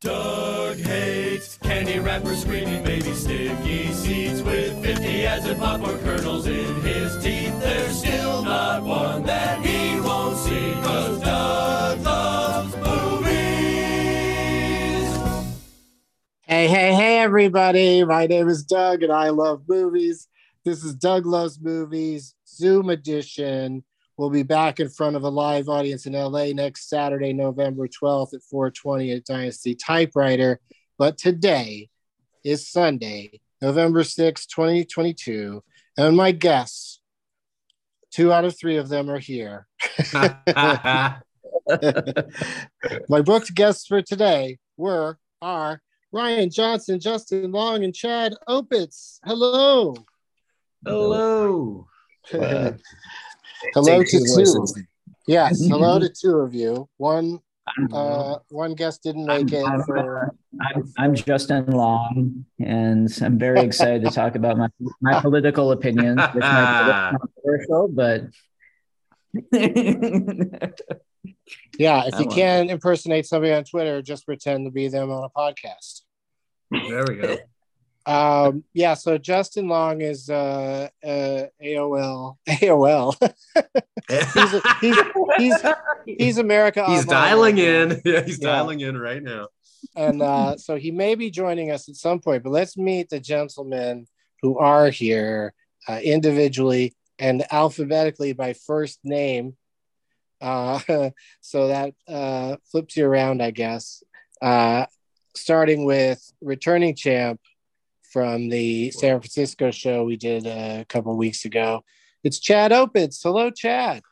Doug hates candy wrappers, screaming baby sticky seeds with 50 acid popcorn kernels in his teeth. There's still not one that he won't see, cause Doug loves movies. Hey, hey, hey, everybody. My name is Doug and I love movies. This is Doug Loves Movies, Zoom edition. We'll be back in front of a live audience in LA next Saturday, November 12th at 420 at Dynasty Typewriter. But today is Sunday, November 6th, 2022. And my guests, two out of three of them are here. my booked guests for today were, are Rian Johnson, Justin Long, and Chad Opitz. Hello. Hello. hello Take to two two. voices. Yes, hello to two of you. One uh one guest didn't make it I'm, for I'm, I'm Justin Long, and I'm very excited to talk about my, my political opinions, which might be controversial, but yeah, if I you love can impersonate somebody on Twitter, just pretend to be them on a podcast. There we go. Um yeah, so Justin Long is uh uh AOL AOL. he's, he's he's he's America He's Online dialing in. Yeah, he's Yeah. dialing in right now. and uh, so he may be joining us at some point. But let's meet the gentlemen who are here uh, individually and alphabetically by first name. Uh, so that uh, flips you around, I guess. Uh, starting with returning champ from the San Francisco show we did a couple weeks ago. It's Chad Opitz. Hello, Chad.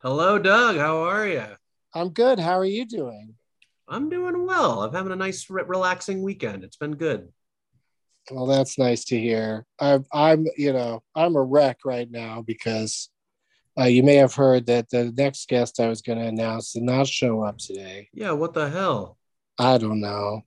Hello, Doug. How are you? I'm good. How are you doing? I'm doing well. I'm having a nice, re- relaxing weekend. It's been good. Well, that's nice to hear. I'm, I'm, you know, I'm a wreck right now because uh, you may have heard that the next guest I was going to announce did not show up today. Yeah, what the hell? I don't know.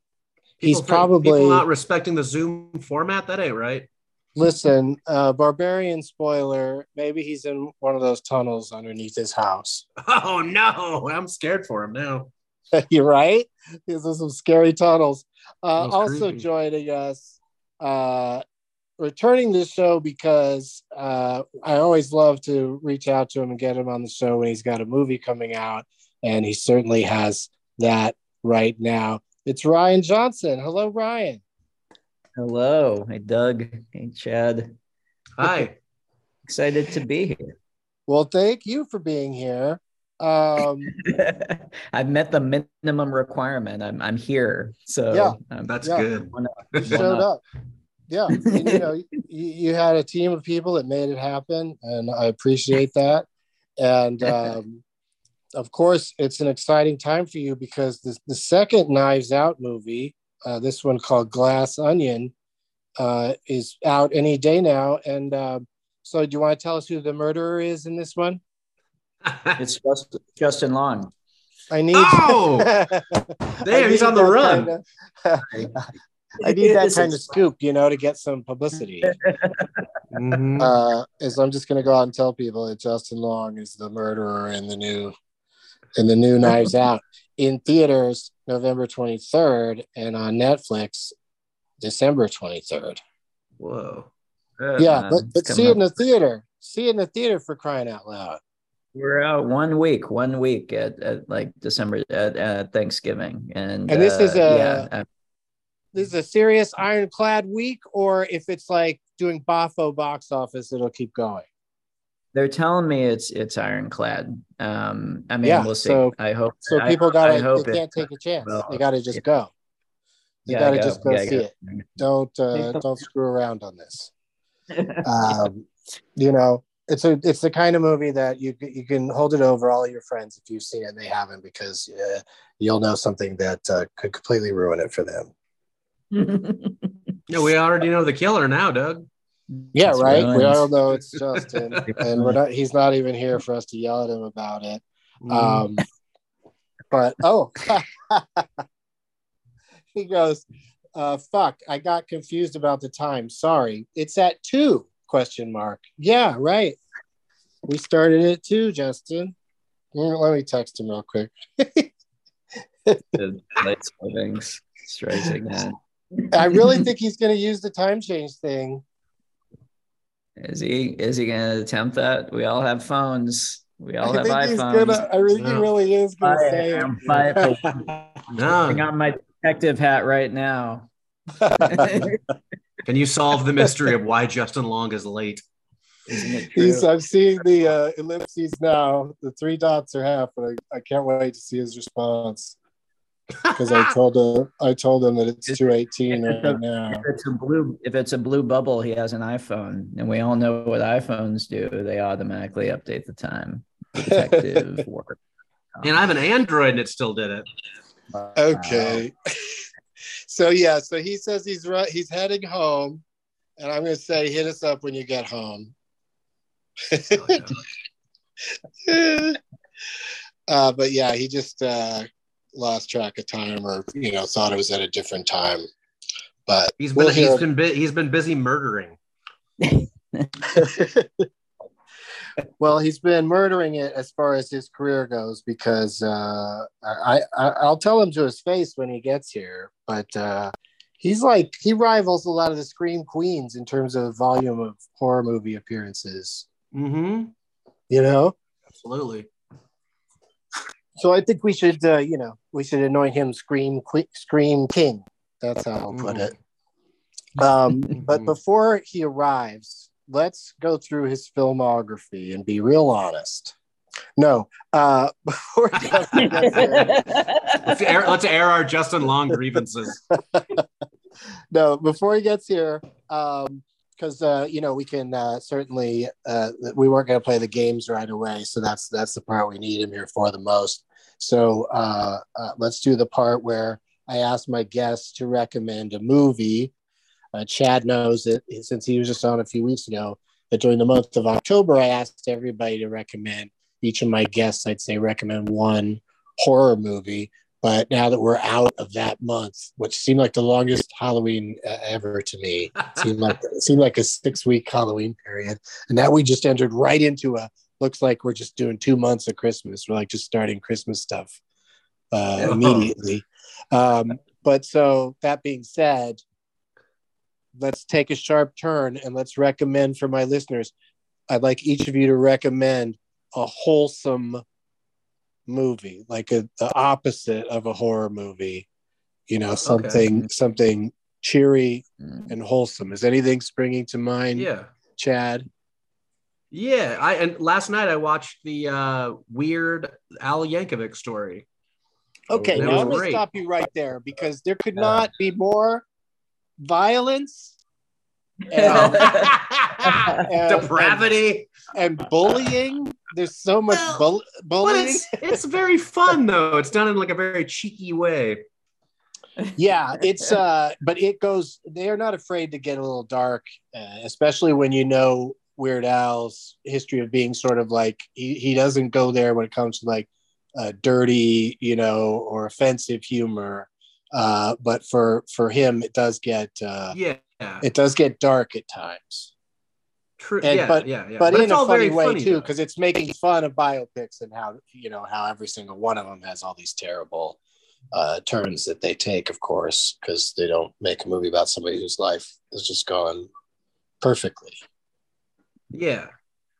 He's People probably people not respecting the Zoom format. That ain't right. listen. Uh, barbarian spoiler. Maybe he's in one of those tunnels underneath his house. Oh no, I'm scared for him now. You're right. These are some scary tunnels. Uh, also creepy. joining us, uh, returning this show because uh, I always love to reach out to him and get him on the show when he's got a movie coming out, and he certainly has that right now. It's Rian Johnson. Hello, Rian. Hello. Hey, Doug. Hey, Chad. Hi. Excited to be here. Well, thank you for being here. Um, I've met the minimum requirement. I'm I'm here. So Yeah. um, That's Yeah. good. one up, one showed up. up. Yeah, and, you know, you, you had a team of people that made it happen, and I appreciate that. And um, of course, it's an exciting time for you because the, the second Knives Out movie, uh, this one called Glass Onion, uh, is out any day now. And uh, so, do you want to tell us who the murderer is in this one? It's just Justin Long. I need. Oh! I Damn, he's on the run. kinda- I need that kind of scoop, you know, to get some publicity. Mhm. uh, is I'm just gonna go out and tell people that Justin Long is the murderer in the new in the new Knives Out in theaters November 23rd and on Netflix December 23rd. Whoa. yeah, but, but it's see it in the theater. See it in the theater for crying out loud. We're out one week, one week at, at like December at, at Thanksgiving, and And this is uh, a- yeah, uh, This is a serious ironclad week, or if it's like doing boffo box office, it'll keep going. They're telling me it's it's ironclad. Um, I mean, Yeah, we'll see. so- I hope So I- people I gotta hope they it- can't take a chance. well, they gotta just yeah. go. You Yeah, gotta go. just go Yeah, see go. it. Don't uh, don't screw around on this. um, you know, it's a it's the kind of movie that you you can hold it over all your friends if you've seen it and they haven't because uh, you'll know something that uh, could completely ruin it for them. Yeah, we already know the killer now, Doug. Yeah, It's right. We all know it's Justin, and we're not. He's not even here for us to yell at him about it. Um, but oh, he goes, uh, "Fuck! I got confused about the time. Sorry, it's at two? Question mark. Yeah, right. We started at two, Justin. Let me text him real quick. the light strikes again. I really think he's going to use the time change thing. Is he is he gonna attempt that? We all have phones. We all I have think he's iPhones. gonna. I think he really is going to I say am it. five for one. Putting No. on my detective hat right now. Can you solve the mystery of why Justin Long is late? Isn't it true? He's, I'm seeing the uh, ellipses now. The three dots are half, but I, I can't wait to see his response because I told him I told him that it's two eighteen right now. if it's a blue if it's a blue bubble, he has an iPhone, and we all know what iPhones do. They automatically update the time. Detective work. And I have an Android and it still did it. Okay. so yeah, so he says he's right. He's heading home, and I'm going to say, hit us up when you get home. uh, but yeah, he just uh, lost track of time, or you know, thought it was at a different time. But He's been we'll hear- he's been bu- he's been busy murdering. well, he's been murdering it as far as his career goes because uh, I, I I'll tell him to his face when he gets here, but uh, he's like he rivals a lot of the scream queens in terms of volume of horror movie appearances. Mm-hmm. You know, Absolutely. So I think we should uh, you know we should anoint him scream que- scream king. That's how I'll put it. Um, but before he arrives, let's go through his filmography and be real honest. No, uh, before Justin gets here, Let's air, let's air our Justin Long grievances. no, before he gets here, um, because uh, you know we can uh, certainly uh, we weren't going to play the games right away, so that's that's the part we need him here for the most. So uh, uh, let's do the part where I asked my guests to recommend a movie. Uh, Chad knows it since he was just on a few weeks ago. that during the month of October, I asked everybody to recommend each of my guests, I'd say recommend one horror movie. But now that we're out of that month, which seemed like the longest Halloween uh, ever to me, seemed like seemed like a six week Halloween period, and now we just entered right into a looks like we're just doing two months of Christmas. We're like just starting Christmas stuff uh, immediately. Um, but so that being said, let's take a sharp turn and let's recommend for my listeners. I'd like each of you to recommend a wholesome movie, like a, the opposite of a horror movie. You know, something something cheery and wholesome. Is anything springing to mind? Yeah. Chad. Yeah, I and last night I watched the uh weird Al Yankovic story. Okay, now I'm going to stop you right there because there could not be more violence and, and- Depravity. and bullying. There's so much Well, bull- But bullying. it's it's very fun though. It's done in like a very cheeky way. yeah it's uh but it goes they're not afraid to get a little dark uh, especially when you know weird al's history of being sort of like he, he doesn't go there when it comes to like uh, dirty you know or offensive humor uh but for for him it does get uh Yeah. it does get dark at times True. and yeah, but yeah, yeah. but, it's in a funny way funny, too because it's making fun of biopics and how you know how every single one of them has all these terrible uh turns that they take of course because they don't make a movie about somebody whose life has just gone perfectly Yeah.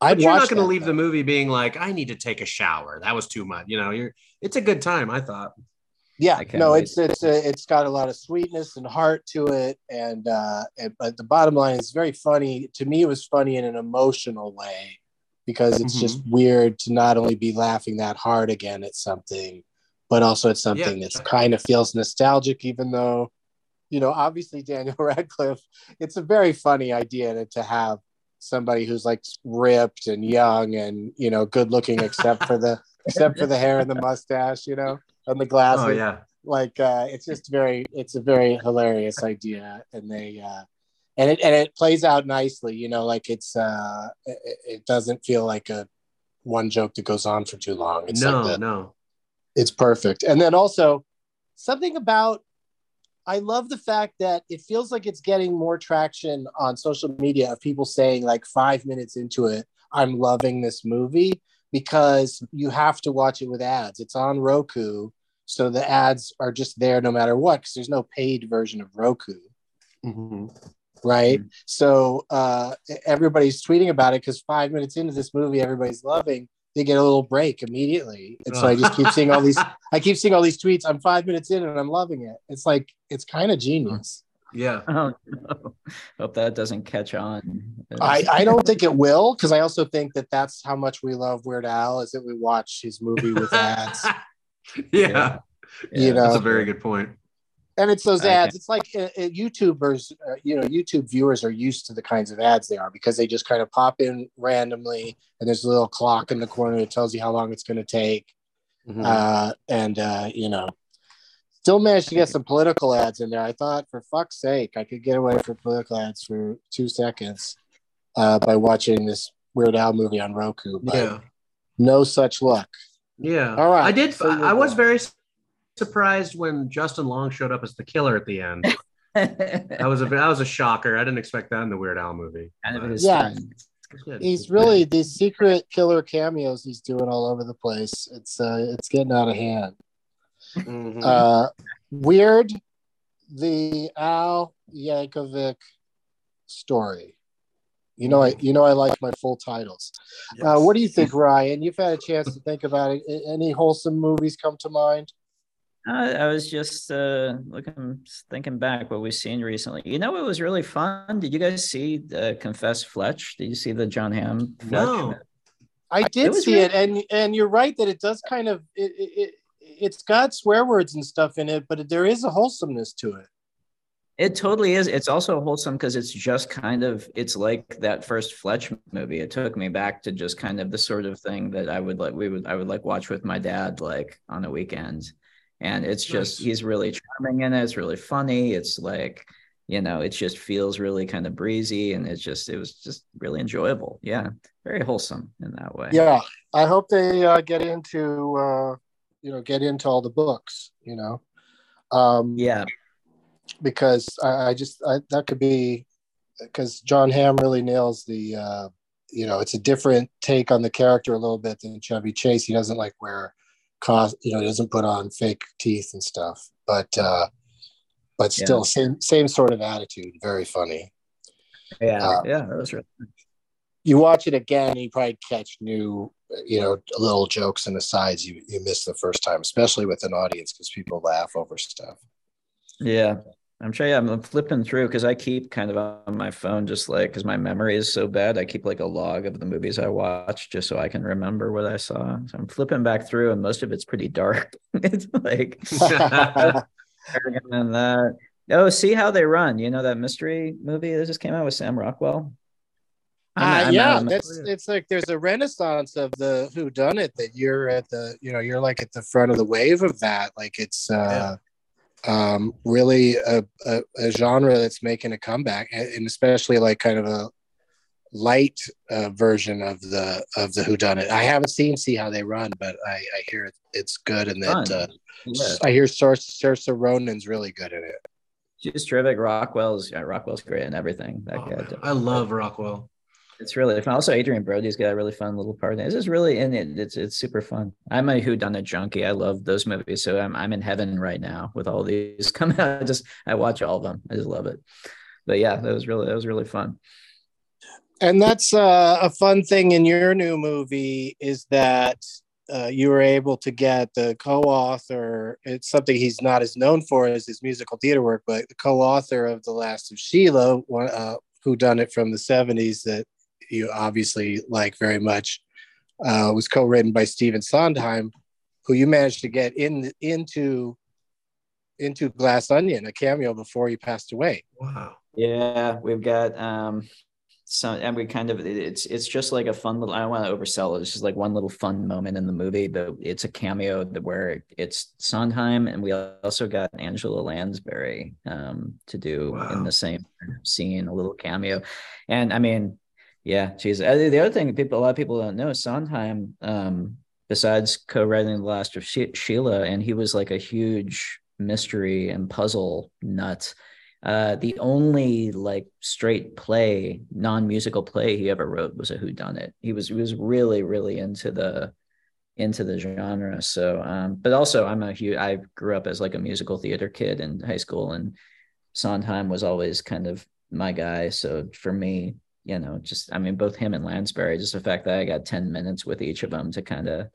i'd But you're not going to leave though. the movie being like, I need to take a shower. That was too much. You know, you're. It's a good time. I thought. yeah I no wait. it's it's a, it's got a lot of sweetness and heart to it and uh and, but the bottom line is very funny to me it was funny in an emotional way because it's just weird to not only be laughing that hard again at something but also at something Yeah. that's kind of feels nostalgic even though you know obviously daniel radcliffe it's a very funny idea to, to have somebody who's like ripped and young and you know good looking except for the except for the hair and the mustache you know and the glasses Oh yeah. like uh it's just very it's a very hilarious idea and they uh and it and it plays out nicely you know like it's uh it, it doesn't feel like a one joke that goes on for too long it's no, like the, no. it's perfect and then also something about i love the fact that it feels like it's getting more traction on social media of people saying like five minutes into it i'm loving this movie because you have to watch it with ads. It's on roku so the ads are just there no matter what because there's no paid version of roku. Mhm. right? So uh everybody's tweeting about it because five minutes into this movie everybody's loving they get a little break immediately and so i just keep seeing all these i keep seeing all these tweets i'm five minutes in and i'm loving it it's like it's kind of genius Yeah. Oh, no. Hope that doesn't catch on. i i don't think it will because i also think that that's how much we love weird al is that we watch his movie with ads yeah. you know That's a very good point. And it's those I ads it's like uh, uh, youtubers uh, you know youtube viewers are used to the kinds of ads they are because they just kind of pop in randomly and there's a little clock in the corner that tells you how long it's going to take Mhm. uh, and uh, you know still managed to get some political ads in there i thought for fuck's sake i could get away from political ads for two seconds uh, by watching this weird al movie on roku but yeah. no such luck Yeah. All right, I did. so you're I was very surprised when Justin Long showed up as the killer at the end. That was a that was a shocker. I didn't expect that in the Weird Al movie. kind of But his Yeah. good. he's really these secret killer cameos he's doing all over the place it's uh, it's getting out of hand Mhm. uh, weird the al yankovic story you know i you know i like my full titles uh, what do you think ryan you've had a chance to think about it any wholesome movies come to mind I, I was just uh, looking, thinking back what we've seen recently. You know, it was really fun. Did you guys see the Confess Fletch? Did you see the Jon Hamm Fletch? No. i did was see really- it and and you're right that it does kind of it, it, it it's got swear words and stuff in it but there is a wholesomeness to it It totally is. It's also wholesome because it's just kind of it's like that first Fletch movie. It took me back to just kind of the sort of thing that I would like we would I would like watch with my dad like on the weekends. And it's just Nice. he's really charming in it. It's really funny. It's like you know, it just feels really kind of breezy and it's just, it was just really enjoyable. Yeah. Very wholesome in that way. Yeah. I hope they uh, get into, uh, you know, get into all the books, you know. Um, Yeah. because I, I just I, that could be because Jon Hamm really nails the uh, you know it's a different take on the character a little bit than Chevy Chase. He doesn't like wear cost you know he doesn't put on fake teeth and stuff, but uh, but still Yeah. same same sort of attitude. Very funny. Yeah. Uh, yeah. That was really You watch it again, you probably catch new you know little jokes and asides you you missed the first time, especially with an audience because people laugh over stuff. Yeah, I'm sure. Yeah, I'm flipping through because I keep kind of on my phone, just like because my memory is so bad. I keep like a log of the movies I watch just so I can remember what I saw. So I'm flipping back through, and most of it's pretty dark. it's like and that. Oh, see how they run. You know that mystery movie that just came out with Sam Rockwell. I'm- Uh, I'm yeah, out of- that's it's like there's a renaissance of the who done it that you're at the you know you're like at the front of the wave of that like it's uh um really a, a, a genre that's making a comeback and especially like kind of a light uh, version of the of the who done it i haven't seen see how they run but i i hear it, it's good and that uh, Yeah. i hear Saoirse Saoirse ronan's really good in it She's terrific. Rockwell's yeah, Rockwell's great and everything. That Oh, guy. I love Rockwell. It's really fun. Also, Adrien Brody's got a really fun little part. This is really in it. It's it's super fun. I'm a whodunit junkie. I love those movies. So I'm I'm in heaven right now with all these coming out. I just I watch all of them. I just love it. But yeah, that was really that was really fun. and that's uh, a fun thing in your new movie is that uh, you were able to get the co-author it's something he's not as known for as his musical theater work but the co-author of the last of sheila uh, who done it from the 70s that you obviously like very much uh, was co-written by Stephen Sondheim, who you managed to get in into into Glass Onion, a cameo before he passed away. Wow. Yeah, we've got um some and we kind of it's it's just like a fun little I don't want to oversell it. It's just like one little fun moment in the movie, but it's a cameo that where it's Sondheim and we also got Angela Lansbury um to do in the same scene, a little cameo. And I mean, yeah, geez. Uh, The other thing people a lot of people don't know, Sondheim, um, besides co-writing The Last of She- Sheila, and he was like a huge mystery and puzzle nut uh, the only like straight play, non-musical play he ever wrote was a whodunit. He was he was really really into the into the genre. So, um, but also I'm a huge. I grew up as like a musical theater kid in high school, and Sondheim was always kind of my guy. So for me, you know, just I mean, both him and Lansbury, just the fact that I got ten minutes with each of them to kind of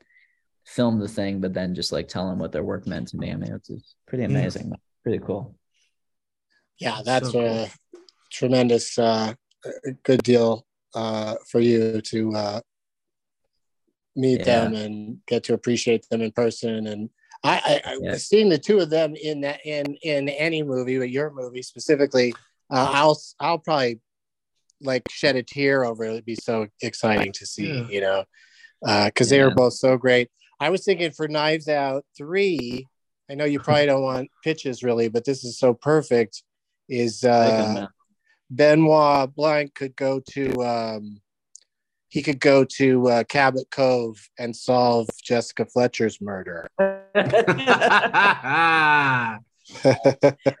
film the thing, but then just like tell them what their work meant to me. I mean, it's, it's pretty amazing, pretty cool. Yeah, that's So a tremendous, uh, good deal uh, for you to uh, meet Yeah. them and get to appreciate them in person. And I, I, I Yeah. seeing the two of them in that in in any movie, but your movie specifically, uh, I'll I'll probably like shed a tear over it. It'd be so exciting to see, Yeah. you know, because they were both so great. I was thinking for Knives Out three. I know you probably don't want pitches really, but this is so perfect. Is uh, uh, Benoit Blanc could go to um, he could go to uh, Cabot Cove and solve Jessica Fletcher's murder.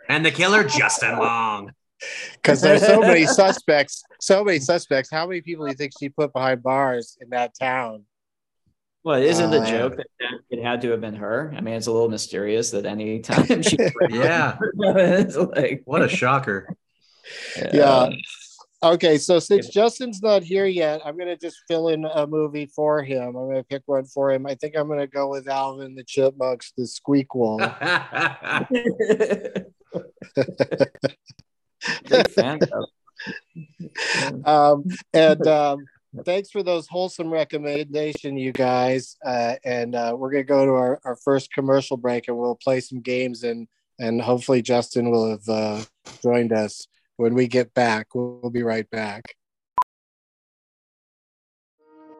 and the killer, Justin Long. Because there's so many suspects, so many suspects. How many people do you think she put behind bars in that town? Well, isn't the Uh, joke that it had to have been her? I mean, it's a little mysterious that any time she, Yeah. it's like What a shocker. Yeah. Okay, so since Justin's not here yet, I'm gonna just fill in a movie for him. I'm gonna pick one for him. I think I'm gonna go with Alvin the Chipmunks, the Squeakquel. Big fan um, and um, thanks for those wholesome recommendation, you guys. Uh, and uh, we're gonna go to our, our first commercial break, and we'll play some games, and and hopefully Justin will have uh, joined us when we get back. We'll, we'll be right back.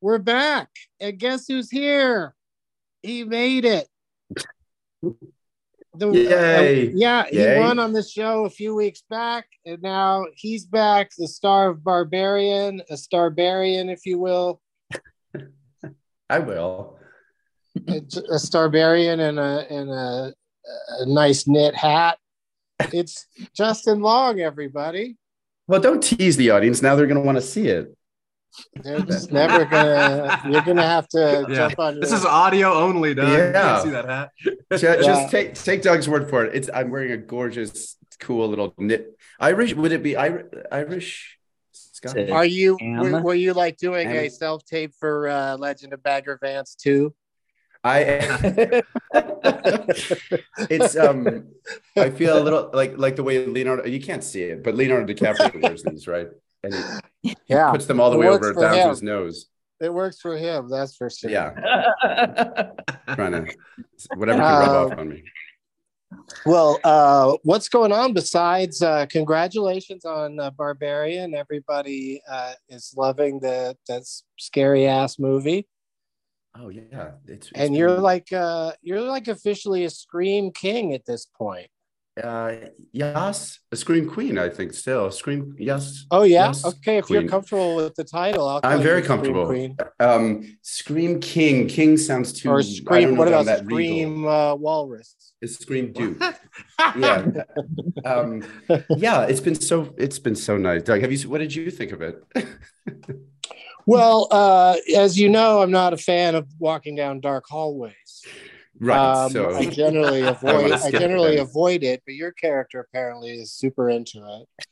We're back. And guess who's here? He made it. The, Yay. uh, yeah, he Yay. won on the show a few weeks back, and now he's back, the star of Barbarian, a Starbarian, if you will, I will. a, a Starbarian and a and a, a nice knit hat. It's Justin Long, everybody. Well, don't tease the audience. Now they're going to want to see it. They're just never gonna. You're gonna have to Yeah. jump on. This is audio only, Doug. You Yeah. can't see that hat. Just, Yeah. just take take Doug's word for it. It's I'm wearing a gorgeous, cool little knit. Irish? Would it be Irish? Scottish? Are you were, were you like doing a self tape for uh, Legend of Bagger Vance too? I it's um I feel a little like like the way Leonardo you can't see it, but Leonardo DiCaprio wears these, right? And he Yeah, puts them all the It way over down him. to his nose. it works for him. That's for sure. Yeah, trying to whatever can rub Uh, off on me. Well, uh, what's going on besides uh, congratulations on uh, Barbarian? Everybody uh, is loving the that scary ass movie, Oh yeah, it's, it's and you're been- like uh, you're like officially a scream king at this point. Uh yes, a scream queen. I think still scream. Yes, Oh yeah, Yes, okay. If queen. you're comfortable with the title, I'll call I'm you very Scream comfortable. Queen. Um, scream king. King sounds too. or scream. What about that scream uh, walrus? It's scream duke. yeah. Um, yeah, it's been so it's been so nice. Doug, have you what did you think of it? Well, uh, as you know, I'm not a fan of walking down dark hallways. Right. Um, so I generally avoid. wanna I generally that. avoid it, but your character apparently is super into it,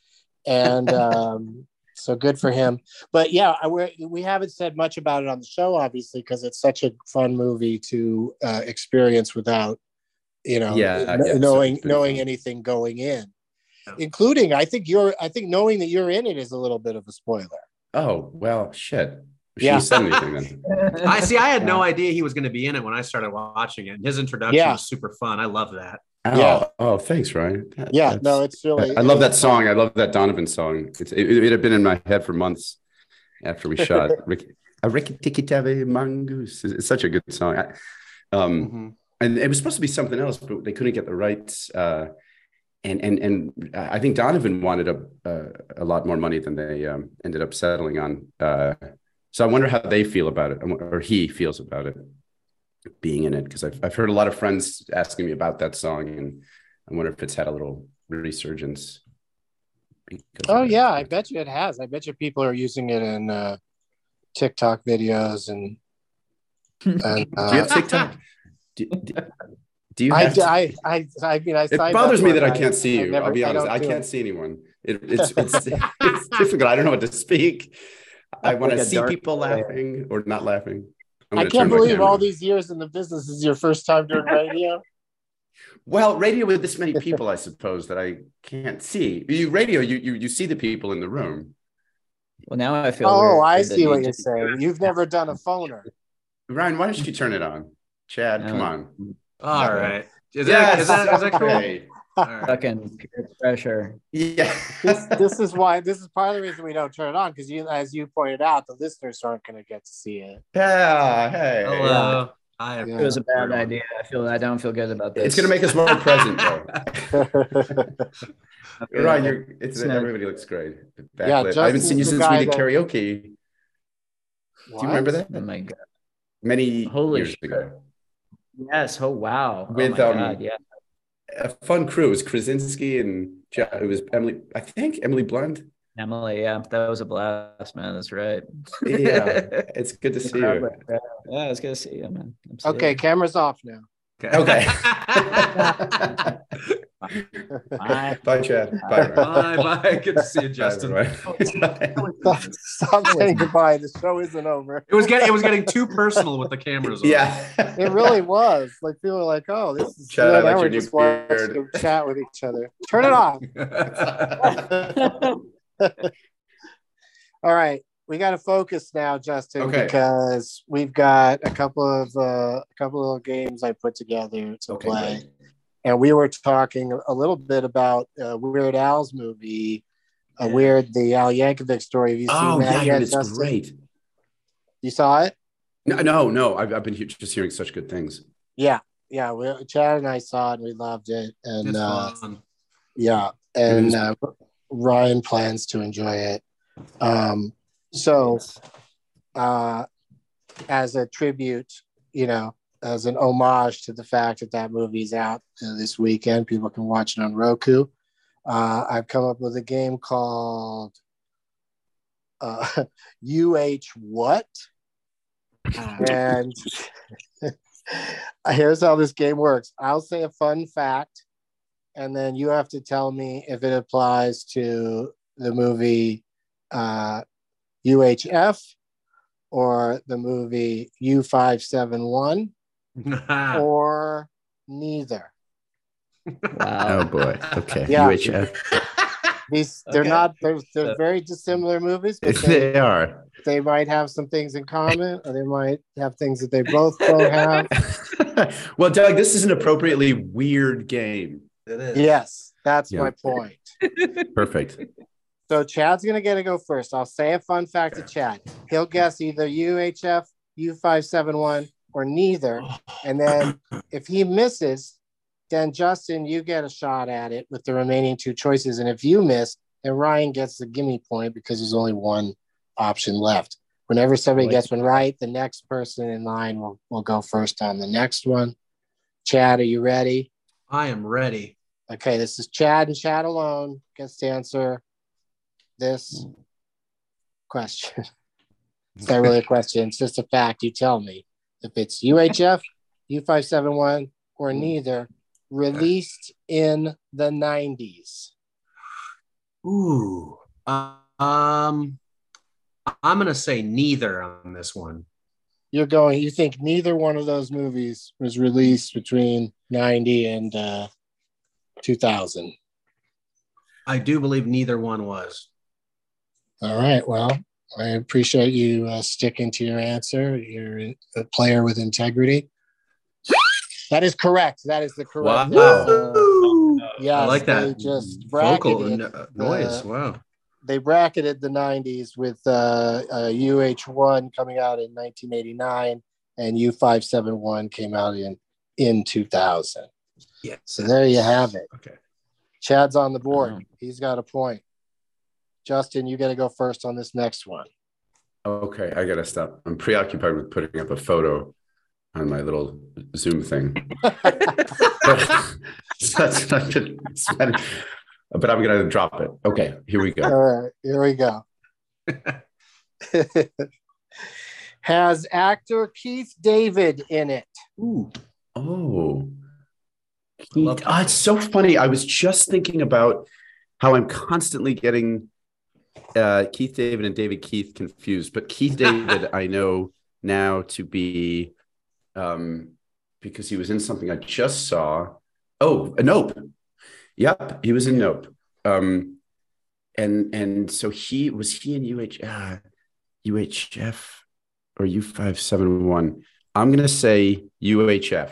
and um, so good for him. But yeah, I, we we haven't said much about it on the show, obviously, because it's such a fun movie to uh, experience without, you know, Yeah, kn- yeah, so knowing it's knowing fun. anything going in. Yeah. Including, I think you're. I think knowing that you're in it is a little bit of a spoiler. oh well shit. She Yeah. said anything then. I see. I had no idea he was going to be in it when I started watching it. And his introduction Yeah. was super fun. I love that. Oh, Yeah. oh thanks, Rian. That- Yeah, no, it's really. I love that song. I love that Donovan song. It's, it, it had been in my head for months after we shot Ricky, a Riki Tiki Tavi Mongoose. It's, it's such a good song. I, um, Mhm. and it was supposed to be something else, but they couldn't get the rights. Uh, and and and I think Donovan wanted a a, a lot more money than they um, ended up settling on. Uh, so I wonder how they feel about it, or he feels about it being in it, because I've I've heard a lot of friends asking me about that song, and I wonder if it's had a little resurgence. because Oh yeah, I bet you it has. I bet you people are using it in uh, TikTok videos and. and Do you uh, have TikTok? Do, do, do you I, to- I, I, I mean, I. it bothers me that I can't see I you. never- I'll be honest. don't I, can't it. see anyone. It, it's it's it's difficult. I don't know what to speak. I want to a see people player. laughing or not laughing. I'm I can't believe all these years in the business is your first time doing radio. Well, radio with this many people, I suppose that I can't see. You radio, you you you see the people in the room. Well, now I feel. oh, I see what you're saying. You've never done a phoner. Rian, why don't you turn it on? Chad, come No. on. All right. Is that, is that, is that cool? Okay. All right. Fucking peer pressure. Yeah. This, this is why. This is part of the reason we don't turn it on because you, as you pointed out, the listeners aren't going to get to see it. yeah. Hey. Hello. I Yeah. It was a bad idea. I feel. I don't feel good about this. It's gonna make us more present, though. I feel Right, you're, it's, It's not- everybody looks great. Yeah, Backlit. I haven't seen you since we did that- karaoke. Do you remember that? Oh my god. Many Holy years shit. ago. Yes. Oh wow. With, oh um, god. Yeah. A fun crew. It was Krasinski and Ja- it was Emily. I think Emily Blunt. Emily. Yeah. That was a blast, man. That's right. Yeah, it's good to see you. Yeah, it's good to see you, man. okay, camera's off now. Okay. Bye. Bye, Chad. Bye. Bye, bye. Good to see you, Justin. Bye, Rian. Stop, stop saying goodbye. The show isn't over. It was getting it was getting too personal with the cameras. on. yeah. It really was. Like people were like, "Oh, this is." Chad, I yeah, like now we're new just watching beard. them chat with each other. Turn it off. All right, we got to focus now, Justin, Okay. because we've got a couple of uh, a couple of games I put together to Okay, play, great. And we were talking a little bit about uh, Weird Al's movie, uh, Weird the Al Yankovic story. Have you seen Oh, that yeah, yet, it's Justin? great. You saw it? No, no, no. I've, I've been he- just hearing such good things. Yeah, yeah. We, Chad and I saw it, and we loved it, and uh. Yeah, and uh, Rian plans to enjoy it. Um, so, uh, as a tribute, you know, as an homage to the fact that that movie's out this weekend, people can watch it on Roku. Uh, I've come up with a game called uh, UH What? and here's how this game works I'll say a fun fact, and then you have to tell me if it applies to the movie uh, UHF or the movie U571 or neither. Wow. Oh boy. Okay. Yeah. UHF. These they're Okay. not they're, they're very dissimilar movies, but they, they are. they might have some things in common, or they might have things that they both don't have. well, Doug, this is an appropriately weird game. It is. Yes, that's Yeah. my point. Perfect. So Chad's gonna get to go first. I'll say a fun fact to Chad. He'll guess either UHF, U571, or neither. Oh. And then if he misses, then Justin, you get a shot at it with the remaining two choices. And if you miss, then Rian gets the gimme point because there's only one option left. Whenever somebody gets one right, the next person in line will, will go first on the next one. Chad, are you ready? I am ready. Okay, this is Chad and Chad alone gets to answer this mm. question. It's not really a question, it's just a fact. You tell me if it's UHF, U571, or neither, released in the 90s. Ooh. Um, I'm gonna say neither on this one. You're going, you think neither one of those movies was released between 90 and uh, 2000. I do believe neither one was. All right. Well, I appreciate you uh, sticking to your answer. You're a player with integrity. That is correct. That is the correct. Wow. answer. Yes, I like They that just vocal bracketed. no- noise. uh, wow. they bracketed the 90s with uh, uh, UHF coming out in 1989 and U571 came out in in 2000. Yeah. So there you have it. Okay. Chad's on the board. Wow. He's got a point. Justin, you got to go first on this next one. Okay, I gotta stop. I'm preoccupied with putting up a photo on my little Zoom thing. but, that's not good. But I'm gonna drop it. Okay, here we go. All right, here we go. Has actor Keith David in it? Ooh. Oh, love Ah, it's so funny. I was just thinking about how I'm constantly getting uh, Keith David and David Keith confused. But Keith David, I know now to be um, because he was in something I just saw. Oh, a Nope. Yep, he was in Nope. Um, and and so he was he in UH uh, UHF or U five seven one. I'm gonna say UHF.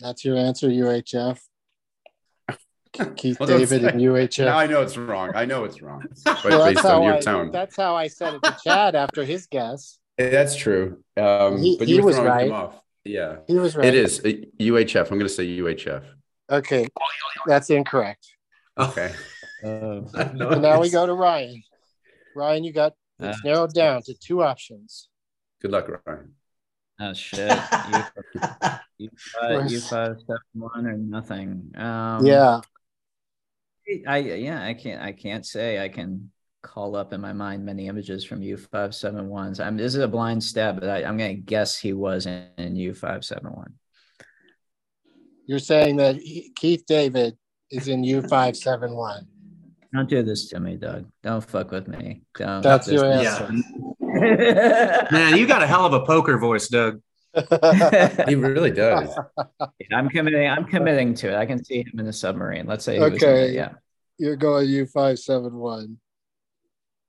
That's your answer, UHF. Keith Well, David and say- UHF. Now I know it's wrong. I know it's wrong. But Well, that's based on how your I, tone. That's how I said it to Chad after his guess. That's true. Um, He- but he you were was throwing right. him off. Yeah, He was right. it is Uh, UHF. I'm going to say UHF. Okay, that's incorrect. Okay. Uh, So now we go to Rian. Rian, you got it's Uh, narrowed down to two options. Good luck, Rian. oh shit. U, U five, U five seven one or nothing. Um, yeah, I yeah, I can't I can't say I can call up in my mind many images from U five seven ones. I'm this is a blind stab, but I, I'm gonna guess he was in, in U five seven one. You're saying that he- Keith David is in U571. Don't do this to me, Doug. Don't fuck with me. Don't. That's your This- answer. Man, you got a hell of a poker voice, Doug. He really does. I'm committing. I'm committing to it. I can see him in the submarine. Let's say. He was in Okay. it, yeah. You're going U571.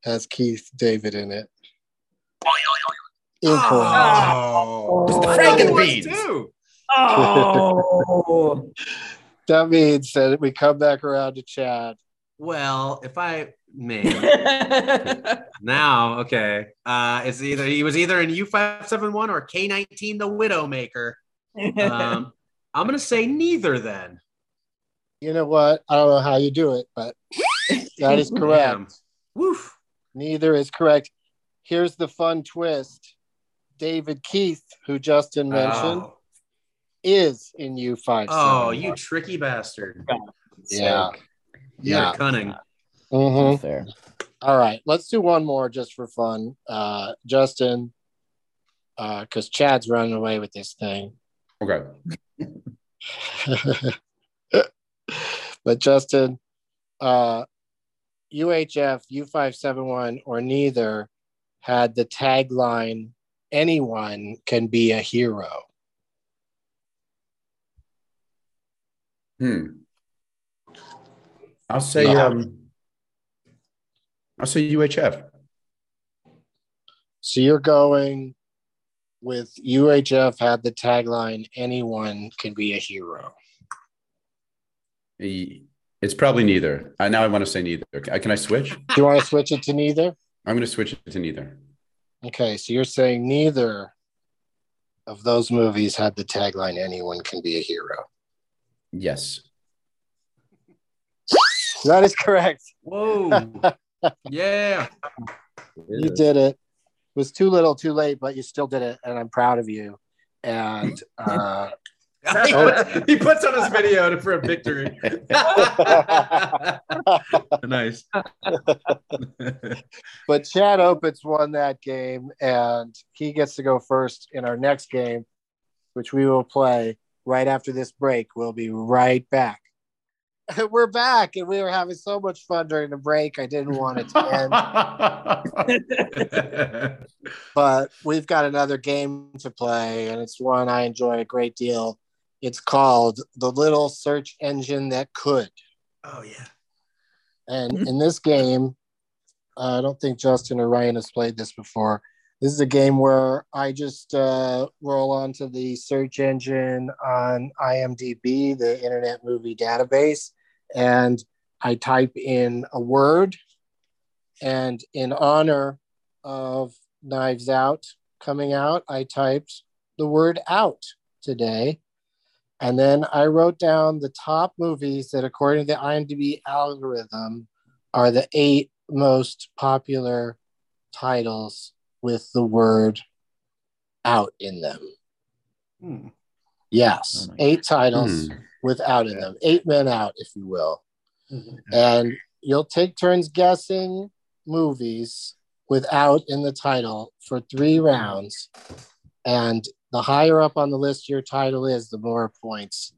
Has Keith David in it. Incorrect. Oh, oh. oh. Frankenbeans. too. Oh. That means that we come back around to Chad. Well, if I man now, okay, uh, it's either he was either in U five seven one or K nineteen, the Widowmaker. Um, I'm gonna say neither. Then You know what? I don't know how you do it, but that is correct. Damn. Woof. Neither is correct. Here's the fun twist. David Keith, who Justin mentioned, Oh. is in U571. Oh, you tricky bastard! Yeah. You're Yeah. cunning. Mhm. Fair. All right, let's do one more just for fun. Uh, Justin, because Chad's running away with this thing. Okay. but Justin, uh, UHF, U571, or neither had the tagline, anyone can be a hero. Hmm. I'll say Yeah. um I'll say UHF. So you're going with UHF had the tagline, anyone can be a hero. It's probably neither. Uh, now I want to say neither. Uh, Can I switch? Do you want to switch it to neither? I'm going to switch it to neither. Okay, so you're saying neither of those movies had the tagline, anyone can be a hero. Yes. That is correct. Whoa. yeah. You did it. It was too little, too late, but you still did it, and I'm proud of you. And uh, he, puts, he puts on his video for a victory. nice. but Chad Opitz won that game, and he gets to go first in our next game, which we will play right after this break. We'll be right back. We're back, and we were having so much fun during the break. I didn't want it to end. but we've got another game to play, and it's one I enjoy a great deal. It's called The Little Search Engine That Could. oh yeah. And in this game, uh, I don't think Justin or Rian has played this before. This is a game where I just uh, roll onto the search engine on IMDb, the Internet Movie Database, and I type in a word. And in honor of Knives Out coming out, I typed the word out today. And then I wrote down the top movies that, according to the IMDb algorithm, are the eight most popular titles with the word out in them. Hmm. Yes, Oh my eight titles Hmm. with out in them, eight men out, if you will. Mhm. And you'll take turns guessing movies without in the title for three rounds. And the higher up on the list your title is, the more points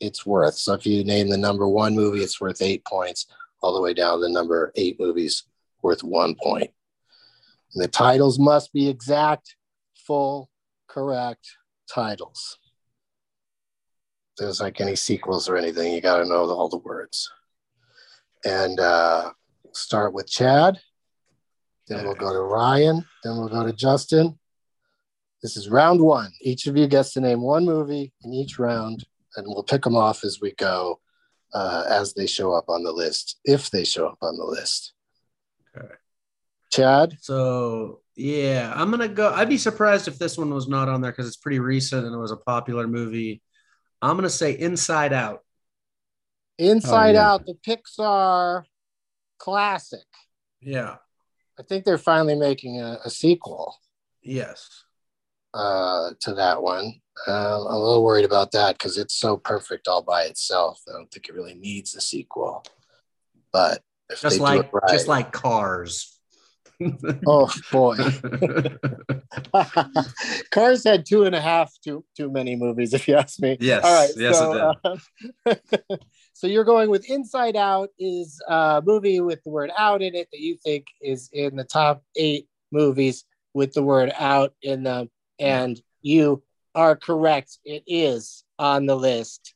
it's worth. So if you name the number one movie, it's worth eight points, all the way down to the number eight movies worth one point. And the titles must be exact, full, correct titles. If there's like any sequels or anything, you got to know all the words. And uh, start with Chad. Then we'll go to Rian. Then we'll go to Justin. This is round one. Each of you gets to name one movie in each round, and we'll pick them off as we go uh, as they show up on the list, if they show up on the list. Okay. Chad, So yeah, I'm gonna go. I'd be surprised if this one was not on there because it's pretty recent and it was a popular movie. I'm gonna say Inside Out. Inside yeah. Out, the Pixar classic. Yeah. I think they're finally making a, a sequel Yes. uh, to that one. Uh, I'm a little worried about that because it's so perfect all by itself. I don't think it really needs a sequel. But if they Just do like it right, just like Cars. Oh boy. Cars had two and a half too too many movies, if you ask me. Yes, All right. yes, so, uh, so you're going with Inside Out is a movie with the word out in it that you think is in the top eight movies with the word out in them, and you are correct. It is on the list,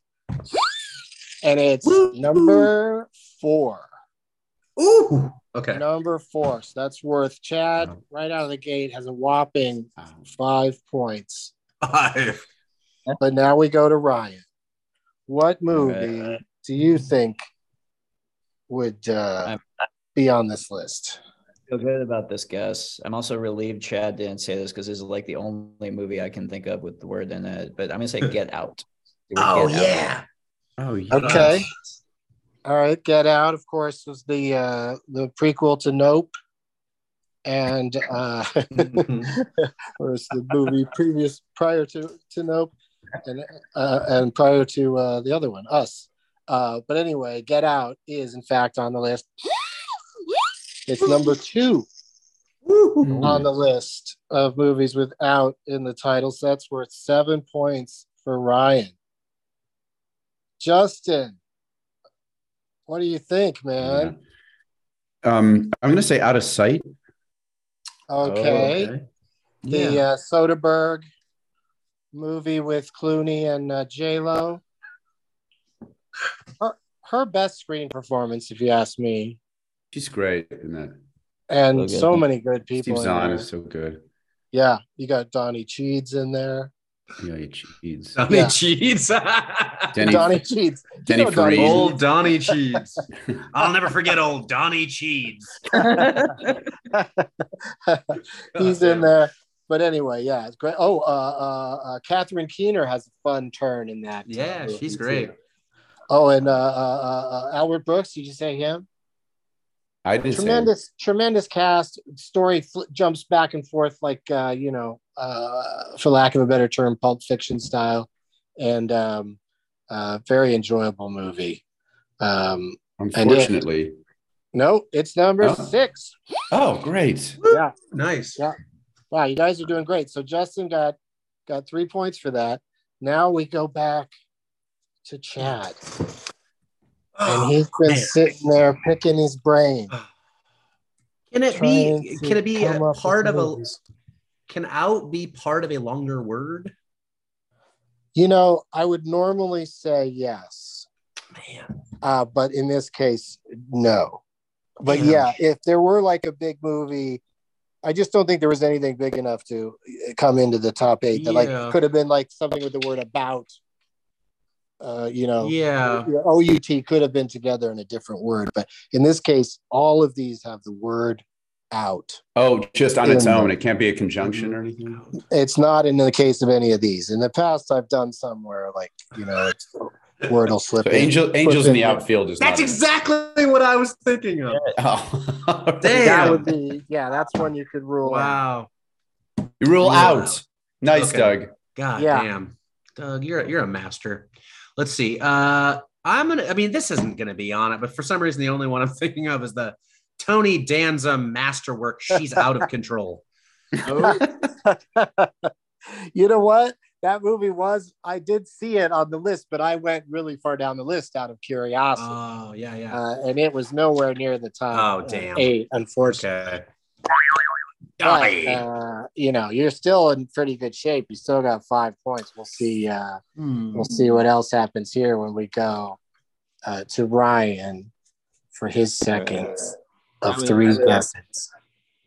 and it's number four. Ooh. Okay. Number four. So that's worth Chad uh-huh. right out of the gate has a whopping uh-huh. five points. Five. But now we go to Rian. What uh, movie do you mm-hmm. think would uh, be on this list? feel good about this guess. I'm also relieved Chad didn't say this because this is like the only movie I can think of with the word in it. But I'm gonna say Get Out. Oh Get Out. yeah. Oh yeah. Okay. All right. Get Out, of course, was the uh, the prequel to Nope. And uh, or the movie previous prior to, to Nope and uh, and prior to uh, the other one, Us. Uh, but anyway, Get Out is in fact on the list. It's number two on the list of movies without in the title. So that's worth seven points for Rian. Justin, what do you think, man? Um, I'm gonna say out of sight. Okay. okay. The Yeah. uh, Soderbergh movie with Clooney and uh, J Lo. Her, her best screen performance, if you ask me, She's great in that. and So so many good people. Steve Zahn there. is so good. Yeah, you got Donnie Cheeds in there. Yeah, he cheats. Donnie Yeah. Cheats. Denny, Donnie Cheeds. You know Donnie Farina. old Donnie Cheats. I'll never forget old Donnie Cheats. He's in there. But anyway, yeah, it's great. Oh, uh, uh, uh, Catherine Keener has a fun turn in that. uh, Yeah, movie, she's too. great. Oh, and uh, uh, uh, uh, Albert Brooks, did you say him? I didn't say Tremendous, tremendous cast. Story fl- jumps back and forth, like uh, you know, uh, for lack of a better term, Pulp Fiction style, and um, uh, very enjoyable movie. Um, Unfortunately. no, it's number Oh. six. Oh, great. Yeah. Nice. Yeah. Wow, you guys are doing great. So Justin got got three points for that. Now we go back to Chad, and he's been Oh, man. sitting there picking his brain. Can it be? Can it be a up with part of a? Can out be part of a longer word? You know, I would normally say yes, Man, uh, but in this case, no. But Damn. yeah, if there were like a big movie, I just don't think there was anything big enough to uh, come into the top eight. That Yeah. like could have been like something with the word about. Uh, you know, yeah. OUT could have been together in a different word, but in this case, all of these have the word out. Oh, just on its own. It can't be a conjunction or anything. It's not in the case of any of these. In the past, I've done some where like you know, it's, word will slip. So in. angel, angels slip in the outfield is That's not exactly what I was thinking of. Oh. That would be yeah. That's one you could rule. out. Wow. You rule Yeah. out. Nice, Okay. Doug. God Yeah. damn. Doug, you're you're a master. Let's see. Uh I'm gonna I mean, this isn't gonna be on it, but for some reason the only one I'm thinking of is the Tony Danza masterwork. She's out of control. you know what? That movie was. I did see it on the list, but I went really far down the list out of curiosity, Oh, yeah, yeah. uh, and it was nowhere near the top. Oh, damn. eight, unfortunately. okay. But, uh, you know, you're still in pretty good shape. You still got five points. We'll see. Uh, Hmm. we'll see what else happens here when we go uh, to Rian for his second of was- three I guesses.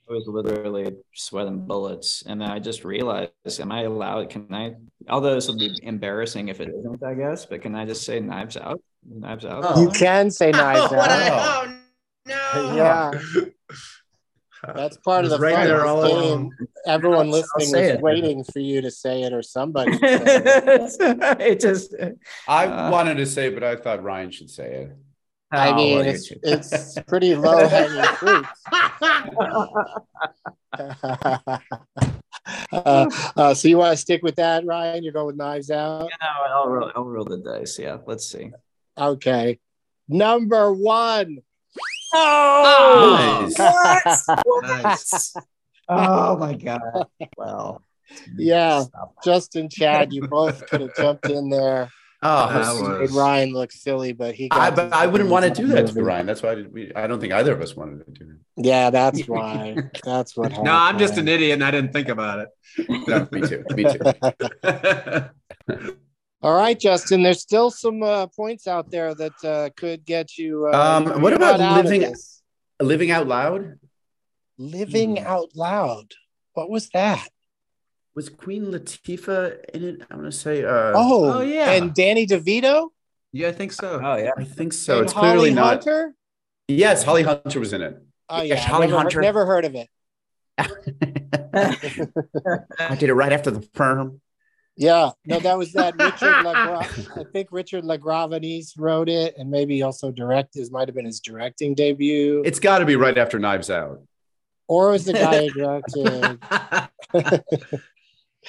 I was literally sweating bullets, and then I just realized, am I allowed? Can I? Although this will be embarrassing if it isn't, I guess. But can I just say Knives Out? Knives Out. Oh. You can say knives Oh, what out. a- oh, no. Yeah. That's part of the right fun there of all game. Everyone I'll- I'll listening say was it. waiting for you to say it or somebody. it. it just. I Uh, wanted to say, but I thought Rian should say it. I Oh, mean, it's it's pretty low hanging fruit. uh, uh, so you want to stick with that, Rian? You're going with knives out. You know, I'll roll, I'll roll the dice. Yeah, let's see. Okay. Number one. Oh, Nice. what? Nice. oh my god! Well, Yeah. Justin, Chad, you both could have jumped in there. Oh, That Made Rian look silly, but he. Got I, but I wouldn't want to do that to. Rian. That's why I, we, I don't think either of us wanted to do that. Yeah, that's why. That's what. No, I'm just an idiot and I didn't think about No, me too. Me too. it. All right, Justin. There's still some uh, points out there that uh, could get you. Uh, Um, what about not out of living- Living out loud living Hmm. out loud? What was that? Was Queen Latifah in it. I want to say. Uh, Oh, oh, yeah. and Danny DeVito yeah, I think so. Oh yeah. I think so. and it's clearly Holly not. Hunter. Yes, Holly Hunter was in it. Oh Yes, yeah, Holly never, Hunter. never heard of it. I did it right after the firm. Yeah, no, that was that Richard Lagra- I think Richard LaGravenese wrote it, and maybe also directed. It might have been his directing debut, It's got to be right after Knives Out. or was the guy who directed.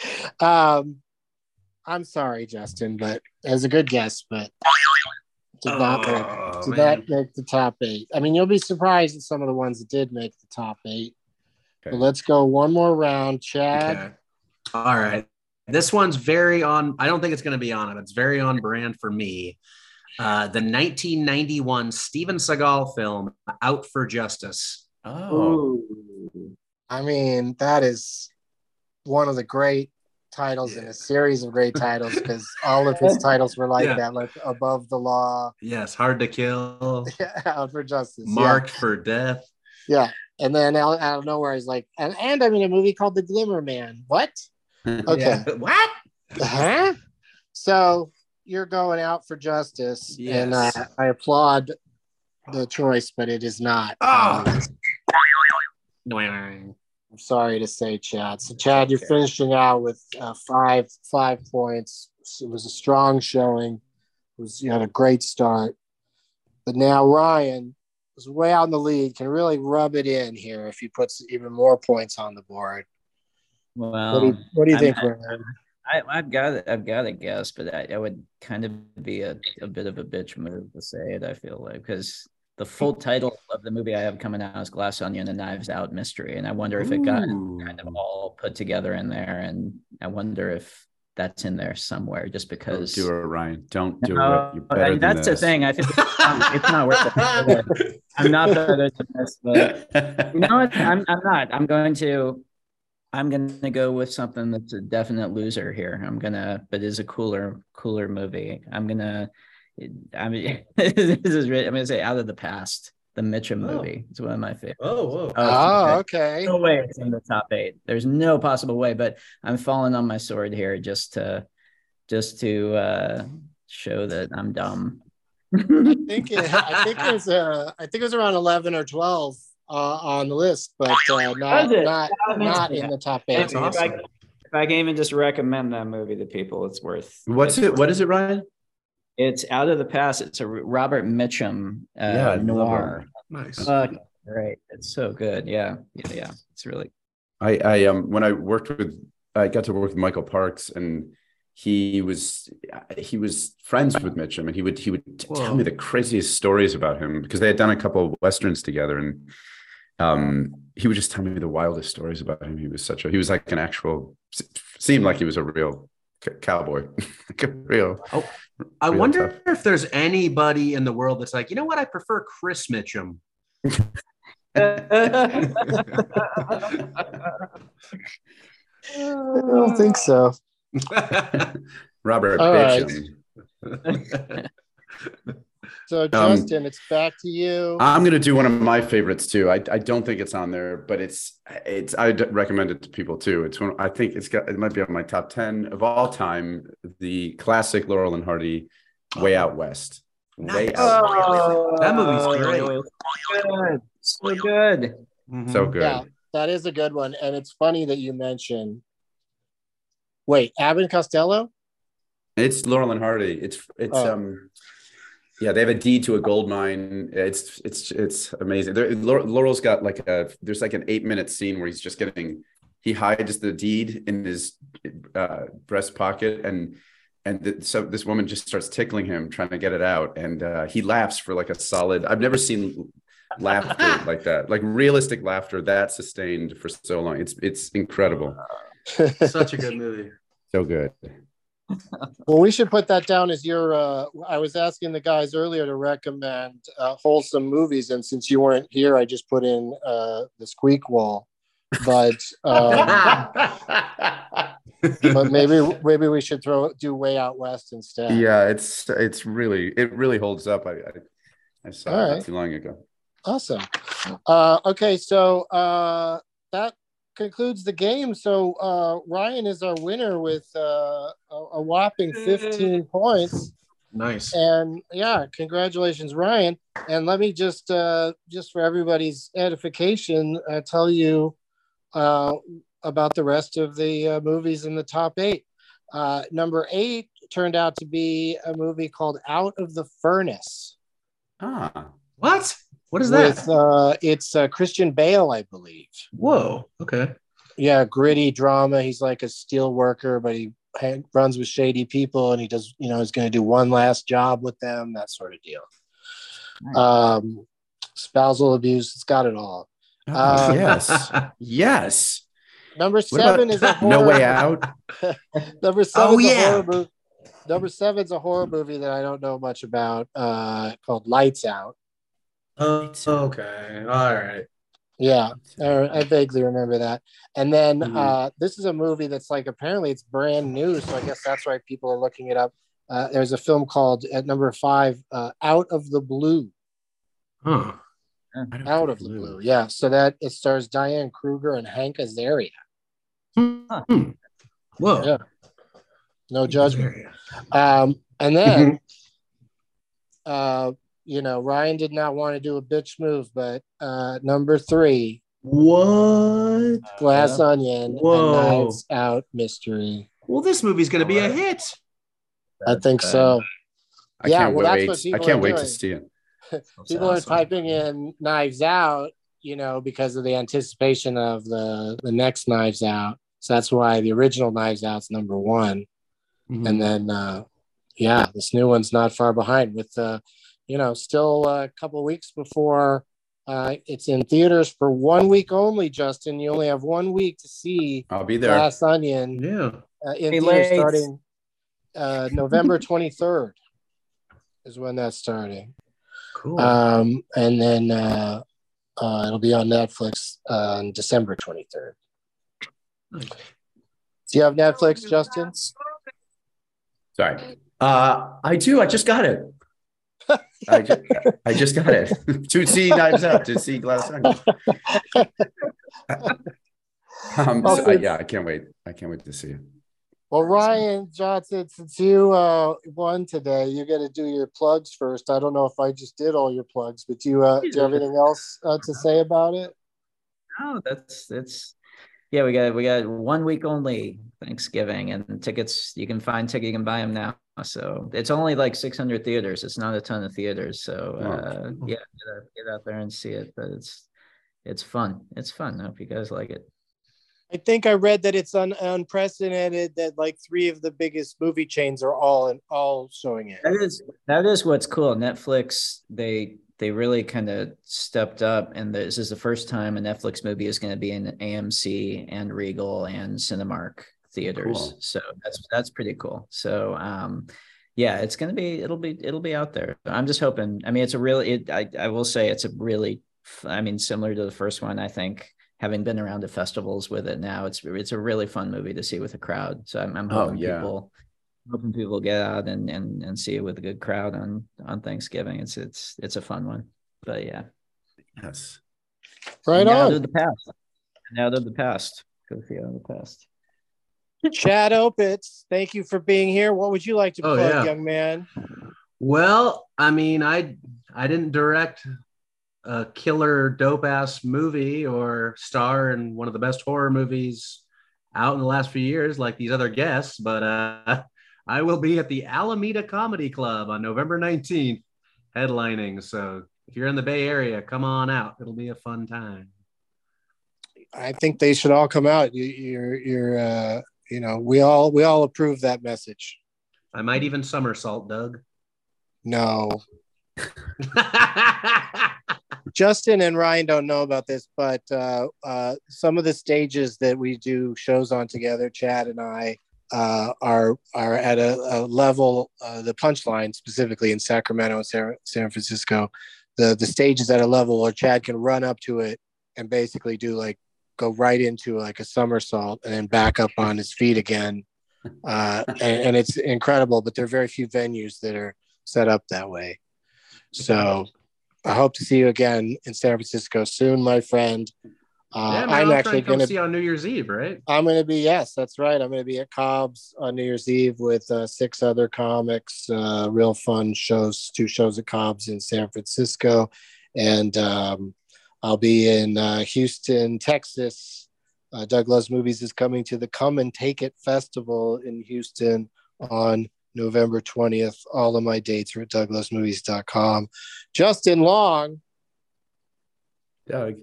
um, I'm sorry, Justin, but as a good guess, but did not make, Oh, did man. not make the top eight. I mean, you'll be surprised at some of the ones that did make the top eight. Okay. But let's go one more round, Chad. Okay. All right. This one's very on. I don't think it's going to be on it. It's very on brand for me. Uh, the 1991 Steven Seagal film Out for Justice. Oh, I mean, that is one of the great titles in a series of great titles because all of his titles were like Yeah. that, like above the law, Yes, Hard to Kill, out for justice. yeah. For Death. Yeah. And then out, out of nowhere, he's like, and, and I'm in a movie called The Glimmer Man. What? Okay. Yeah. What? Huh? So you're going out for justice. And uh, I applaud the choice, but it is not. Oh. Um, I'm sorry to say, Chad. So, Chad, you're finishing out with uh, five five points. It was a strong showing. It was you had a great start, but now Rian is way out in the lead. Can really rub it in here if he puts even more points on the board. Well, What do you, what do you think, Rian? I, I've got. I've got to guess, but I, I would kind of be a, a bit of a bitch move to say it. I feel like because the full title of the movie I have coming out is Glass Onion: and Knives Out Mystery, and I wonder if it got kind of all put together in there, and I wonder if that's in there somewhere, just Don't because. do it, Rian. Don't do No, it. You're better I- than that's the thing. I think it's not, it's not worth it. I'm not better than this, but you know what? I'm I'm not. I'm going to I'm gonna go with something that's a definite loser here. I'm gonna, but is a cooler cooler movie. I'm gonna. I mean, this is. really- I'm gonna say Out of the Past, the Mitchum Oh. movie. It's one of my favorites. Oh, whoa. Oh, okay. No way it's in the top eight. There's no possible way, but I'm falling on my sword here just to just to uh show that I'm dumb. I think it, I think it was uh, I think it was around eleven or twelve uh, on the list, but uh, not not not in the top eight. That's if, awesome. I, if I can even just recommend that movie to people, it's worth. What's it's it? What is it, Rian? It's out of the past. It's a Robert Mitchum uh, Yeah, noir. Nice. Fuck, great. It's so good. Yeah, yeah, yeah. It's really. I, I um when I worked with I got to work with Michael Parks and he was he was friends with Mitchum and he would he would t- tell me the craziest stories about him because they had done a couple of westerns together and um he would just tell me the wildest stories about him. He was such a he was like an actual seemed like he was a real c- cowboy, like a real. I real wonder tough. if there's anybody in the world that's like, you know what? I prefer Chris Mitchum. I don't think so. Robert All right. Mitchum. So Justin, it's back to you. I'm gonna do one of my favorites too. I, I don't think it's on there, but it's it's I recommend it to people too. It's one I think it's got it might be on my top ten of all time. The classic Laurel and Hardy, Way Out West. Way Nice. Out Oh, That movie's great. Good. So good. West. So good. Yeah, that is a good one, and it's funny that you mentioned. Wait, Abbott and Costello? It's Laurel and Hardy. It's it's Oh. um yeah, they have a deed to a gold mine. It's it's it's amazing. There, Laurel- Laurel's got like a there's like an eight minute scene where he's just getting he hides the deed in his uh, breast pocket and and th- so this woman just starts tickling him trying to get it out and uh, he laughs for like a solid. I've never seen laughter like that, like realistic laughter that sustained for so long. It's it's incredible. Such a good movie. So good. Well, we should put that down as your. Uh, I was asking the guys earlier to recommend uh, wholesome movies, and since you weren't here, I just put in uh, the Squeakquel. But um, but maybe maybe we should throw do Way Out West instead. Yeah, it's it's really it really holds up. I I, I saw All it right. not too long ago. Awesome. Uh, okay, so uh, that concludes the game. So uh, Rian is our winner with uh, a, a whopping 15 points. Nice. And yeah, congratulations, Rian. And let me just uh, just for everybody's edification, uh, tell you uh, about the rest of the uh, movies in the top eight. Uh, number eight turned out to be a movie called Out of the Furnace. Ah, What? What is with, that? Uh, it's uh, Christian Bale, I believe. Whoa. Okay. Yeah, gritty drama. He's like a steel worker, but he ha- runs with shady people, and he does, you know, he's going to do one last job with them, that sort of deal. Um, spousal abuse. It's got it all. Oh, Um, yes, yes. Number seven about is a horror. No Way Out? Number seven Oh, is a yeah. horror movie. Number seven's a horror movie that I don't know much about, uh, called Lights Out. Oh, okay. All right. Yeah, I vaguely remember that. And then Mhm. uh, this is a movie that's like apparently it's brand new, so I guess that's why people are looking it up. Uh, there's a film called at number five, uh, Out of the Blue. Huh. Out of the Blue, yeah. So that it stars Diane Kruger and Hank Azaria. Hmm. Whoa. Yeah. No judgment. Um, and then, uh, you know, Rian did not want to do a bitch move, but uh, number three, What? Glass Onion, Whoa. and Knives Out Mystery. Well, this movie's going to be a hit. I think so. I yeah, can't that's wait. what I can't wait doing. to see it. People are typing in Knives Out, you know, because of the anticipation of the the next Knives Out. So that's why the original Knives Out's number one, Mm-hmm. and then uh, yeah, this new one's not far behind. With uh, you know, still a couple weeks before uh, it's in theaters for one week only. Justin, you only have one week to see I'll be there. Glass Onion Yeah. uh, in Hey, theaters late. starting uh, November twenty third is when that's starting. Cool. Um, and then uh, uh, it'll be on Netflix uh, on December 23rd. Do you have Netflix, Justin? Sorry. Uh, I do. I just got it. I just, I just got it to see Knives Out to see Glass Onion. um, so, uh, yeah, I can't wait. I can't wait to see it. Well, Rian Johnson, since you uh, won today, you got to do your plugs first. I don't know if I just did all your plugs, but do you, uh, do you have anything else uh, to say about it? No, that's that's yeah. We got we got one week only Thanksgiving, and tickets you can find ticket you can buy them now. So it's only like 600 theaters. It's not a ton of theaters. So uh, yeah, get out, get out there and see it. But it's it's fun. It's fun. I hope you guys like it. I think I read that it's un- unprecedented that like three of the biggest movie chains are all and all showing it. That is that is what's cool. Netflix they they really kind of stepped up, and this is the first time a Netflix movie is going to be in AMC and Regal and Cinemark theaters. Cool. So that's that's pretty cool. So um, yeah, it's going to be it'll be it'll be out there. I'm just hoping. I mean, it's a really it, I I will say it's a really i mean similar to the first one. I think having been around to festivals with it now, it's it's a really fun movie to see with a crowd. So I'm, I'm Oh, hoping yeah. people hoping people get out and and and see it with a good crowd on on Thanksgiving. It's it's it's a fun one. But yeah, Yes. Right now on. to the past. Now to the past. Go see out of the past. Chad Opitz, thank you for being here. What would you like to Oh, plug, yeah. young man? Well, I mean, I I didn't direct a killer dope ass movie or star in one of the best horror movies out in the last few years like these other guests, but uh I will be at the Alameda Comedy Club on November 19th headlining. So if you're in the Bay Area, come on out. It'll be a fun time. I think they should all come out. You, you're, you're, uh, you know, we all, we all approve that message. I might even somersault, Doug. No, Justin and Rian don't know about this, but uh, uh, some of the stages that we do shows on together, Chad and I, uh, are are at a, a level. Uh, the punchline specifically in Sacramento and San, San Francisco, the the stage is at a level where Chad can run up to it and basically do like go right into like a somersault and then back up on his feet again. Uh, and, and it's incredible, but there are very few venues that are set up that way. So I hope to see you again in San Francisco soon, my friend. Uh, yeah, I'm actually try and come going to. see on New Year's Eve, right? I'm going to be yes, that's right. I'm going to be at Cobb's on New Year's Eve with uh, six other comics. Uh, real fun shows, two shows at Cobb's in San Francisco, and um, I'll be in uh, Houston, Texas. Uh, Doug Loves Movies is coming to the Come and Take It Festival in Houston on November 20th. All of my dates are at douglovesmovies.com. Justin Long, Doug.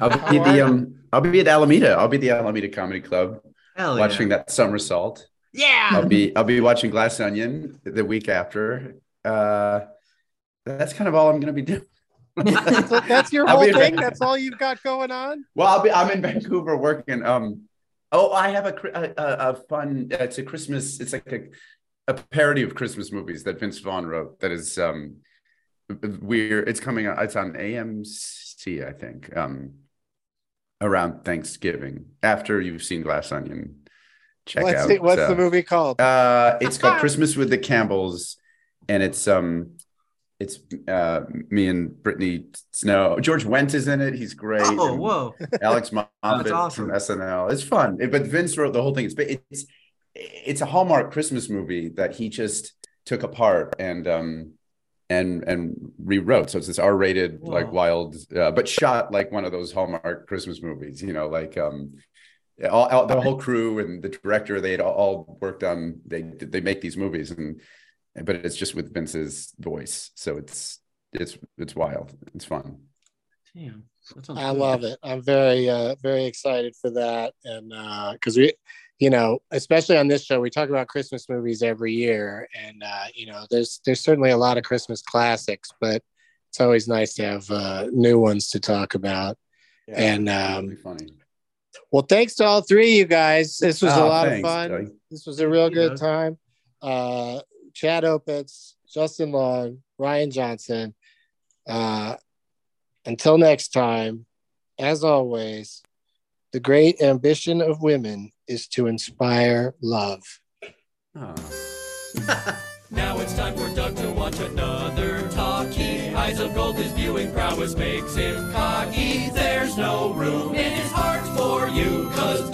I'll be are the um I'll be at Alameda. I'll be at the Alameda Comedy Club Hell watching yeah. that somersault. Yeah. I'll be I'll be watching Glass Onion the week after. Uh that's kind of all I'm gonna be doing. that's, that's your I'll whole be- thing. That's all you've got going on. Well, I'll be I'm in Vancouver working. Um oh I have a a, a, a fun uh, it's a Christmas it's like a a parody of Christmas movies that Vince Vaughn wrote that is um weird. It's coming out it's on AMC, I think. Um around Thanksgiving after you've seen Glass Onion. Check What's, out the, what's uh, the movie called? Uh, it's called Christmas with the Campbells, and it's um, it's uh, me and Brittany Snow. George Wendt is in it. He's great. Oh, and whoa. Alex Moffat awesome. from SNL. It's fun, It- but Vince wrote the whole thing. It's it's it's a Hallmark Christmas movie that he just took apart and um and and rewrote. So it's this R-rated, like wild, uh, but shot like one of those Hallmark Christmas movies. You know, like um all, all the whole crew and the director they had all, all worked on they they make these movies and but it's just with Vince's voice so it's it's it's wild it's fun Damn. I love it. I'm very, uh, very excited for that. And because we, you know, especially on this show, we talk about Christmas movies every year, and uh, you know, there's there's certainly a lot of Christmas classics, but it's always nice to have uh, new ones to talk about. And um, funny well, thanks to all three of you guys. This was a Oh, lot thanks, of fun. This was a real you, good Doug. time. Uh, Chad Opitz, Justin Long, Rian Johnson. Uh, until next time, as always, the great ambition of women is to inspire love. Now it's time for Doug to watch another talkie. Eyes of gold, his viewing prowess makes him cocky. There's no room in his heart for you, cause